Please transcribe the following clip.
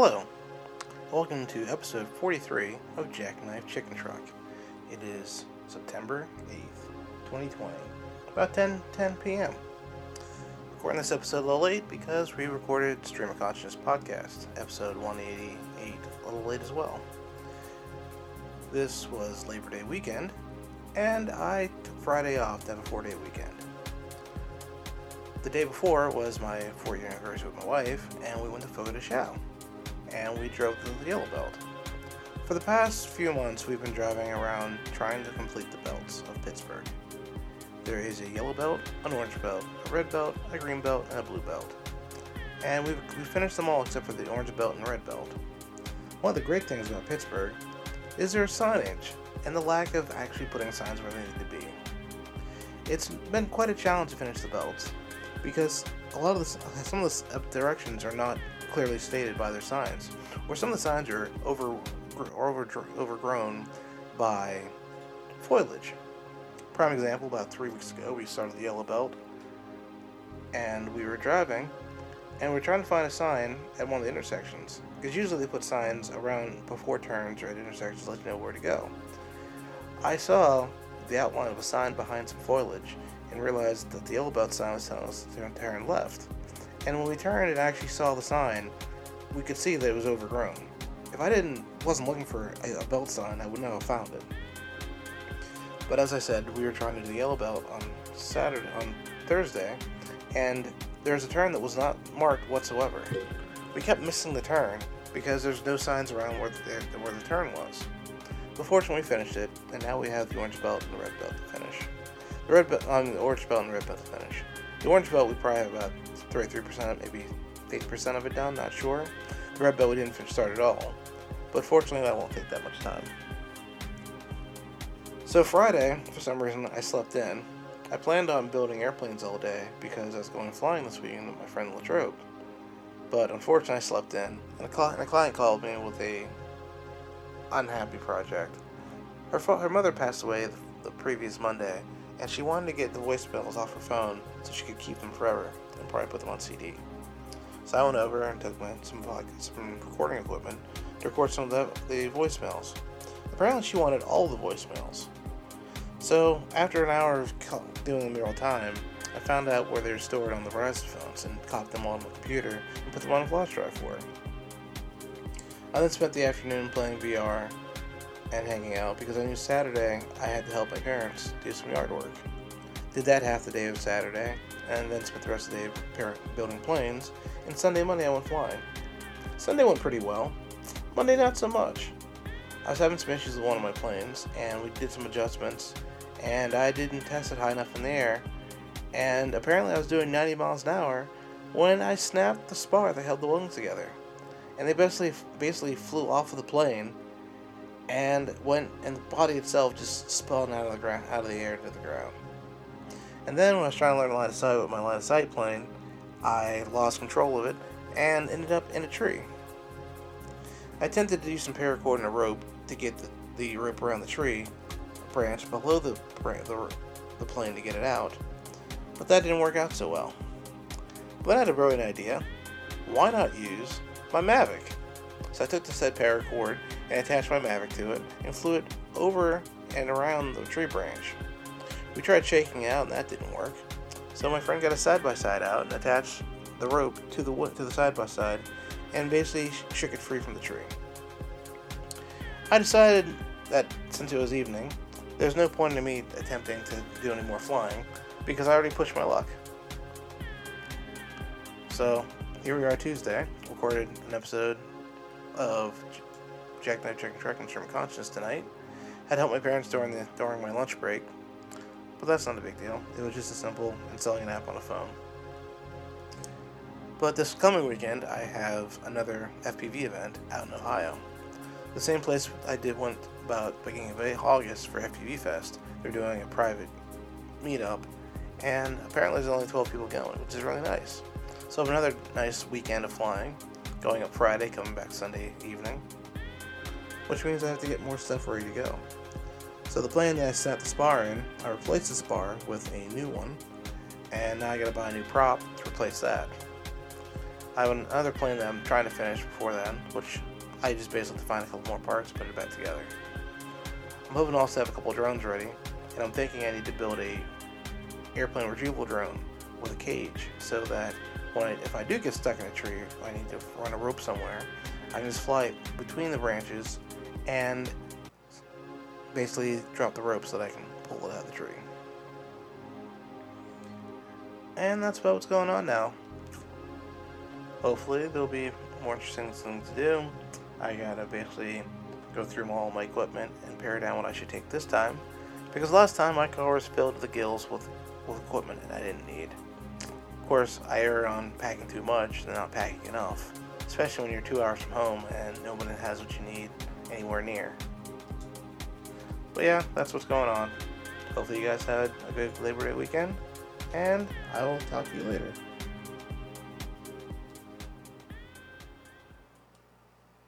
Hello, welcome to episode 43 of Jackknife Chicken Truck. It is September 8th, 2020, about 10 10 p.m. Recording this episode a little late because we recorded Stream of Consciousness podcast, episode 188, a little late as well. This was Labor Day weekend, and I took Friday off to have a four day weekend. The day before was my four year anniversary with my wife, and we went to Fogo de Chão, and we drove the Yellow Belt. For the past few months, we've been driving around trying to complete the belts of Pittsburgh. There is a yellow belt, an orange belt, a red belt, a green belt, and a blue belt. And we've, we finished them all except for the orange belt and red belt. One of the great things about Pittsburgh is their signage and the lack of actually putting signs where they need to be. It's been quite a challenge to finish the belts because a lot of the, some of the directions are not clearly stated by their signs, or some of the signs are over over, overgrown by foliage. Prime example, about three weeks ago, we started the yellow belt, and we were driving, and we are trying to find a sign at one of the intersections. Because usually they put signs around before turns or at intersections to let you know where to go. I saw the outline of a sign behind some foliage and realized that the yellow belt sign was telling us to turn left. And when we turned and actually saw the sign, we could see that it was overgrown. If I didn't wasn't looking for a, belt sign, I would not have found it. But as I said, we were trying to do the yellow belt on Saturday, on Thursday, and there's a turn that was not marked whatsoever. We kept missing the turn because there's no signs around where the, where the turn was. But fortunately, we finished it, and now we have the orange belt and the red belt to finish. The red belt, um, the orange belt and the red belt to finish. The orange belt we probably have about 33%, maybe 8% of it done, not sure. The red belt we didn't start at all. But fortunately, that won't take that much time. So Friday, for some reason, I slept in. I planned on building airplanes all day because I was going flying this weekend with my friend Latrobe. But unfortunately, I slept in, and a, cl- and a client called me with a unhappy project. Her, fo- her mother passed away the, the previous Monday, and she wanted to get the voicemails off her phone so she could keep them forever and probably put them on CD. So I went over and took my, some, some recording equipment to record some of the, the voicemails. Apparently, she wanted all the voicemails. So after an hour of doing them in real time, I found out where they're stored on the Verizon phones and copied them on my computer and put them on a flash drive for her. I then spent the afternoon playing VR and hanging out because I knew Saturday I had to help my parents do some yard work. Did that half the day of Saturday, and then spent the rest of the day building planes, and Sunday Monday I went flying. Sunday went pretty well, Monday not so much. I was having some issues with one of my planes, and we did some adjustments, and I didn't test it high enough in the air, and apparently I was doing 90 miles an hour when I snapped the spar that held the wings together. And they basically basically flew off of the plane and went and the body itself just spun out of the ground out of the air to the ground. And then when I was trying to learn line of sight with my line of sight plane, I lost control of it and ended up in a tree. I attempted to use some paracord and a rope to get the, the rope around the tree branch below the, the, the plane to get it out, but that didn't work out so well. But I had a brilliant idea. Why not use my Mavic? So I took the said paracord and attached my Mavic to it and flew it over and around the tree branch. We tried shaking it out and that didn't work. So my friend got a side by side out and attached the rope to the to the side by side and basically shook it free from the tree. I decided that since it was evening, there's no point in me attempting to do any more flying because I already pushed my luck. So here we are Tuesday, recorded an episode of Jackknife Chicken Truck and Stream Conscious tonight. Had helped my parents during the during my lunch break, but that's not a big deal. It was just a simple installing an app on a phone. But this coming weekend, I have another FPV event out in Ohio. The same place I did one about beginning of August for FPV Fest. They're doing a private meetup, and apparently there's only 12 people going, which is really nice. So have another nice weekend of flying, going up Friday, coming back Sunday evening, which means I have to get more stuff ready to go. So the plane that I set the spar in, I replaced the spar with a new one, and now I gotta buy a new prop to replace that. I have another plane that I'm trying to finish before then, which I just basically find a couple more parts, put it back together. I'm hoping to also have a couple drones ready, and I'm thinking I need to build a airplane retrieval drone with a cage so that when I, if I do get stuck in a tree, I need to run a rope somewhere, I can just fly between the branches and basically drop the rope so that I can pull it out of the tree. And that's about what's going on now. Hopefully, there'll be more interesting things to do. I gotta basically go through all my equipment and pare down what I should take this time. Because last time my car was filled to the gills with, with equipment that I didn't need. Of course, I err on packing too much and not packing enough. Especially when you're two hours from home and nobody has what you need anywhere near. But yeah, that's what's going on. Hopefully you guys had a good Labor Day weekend, and I will talk to you later.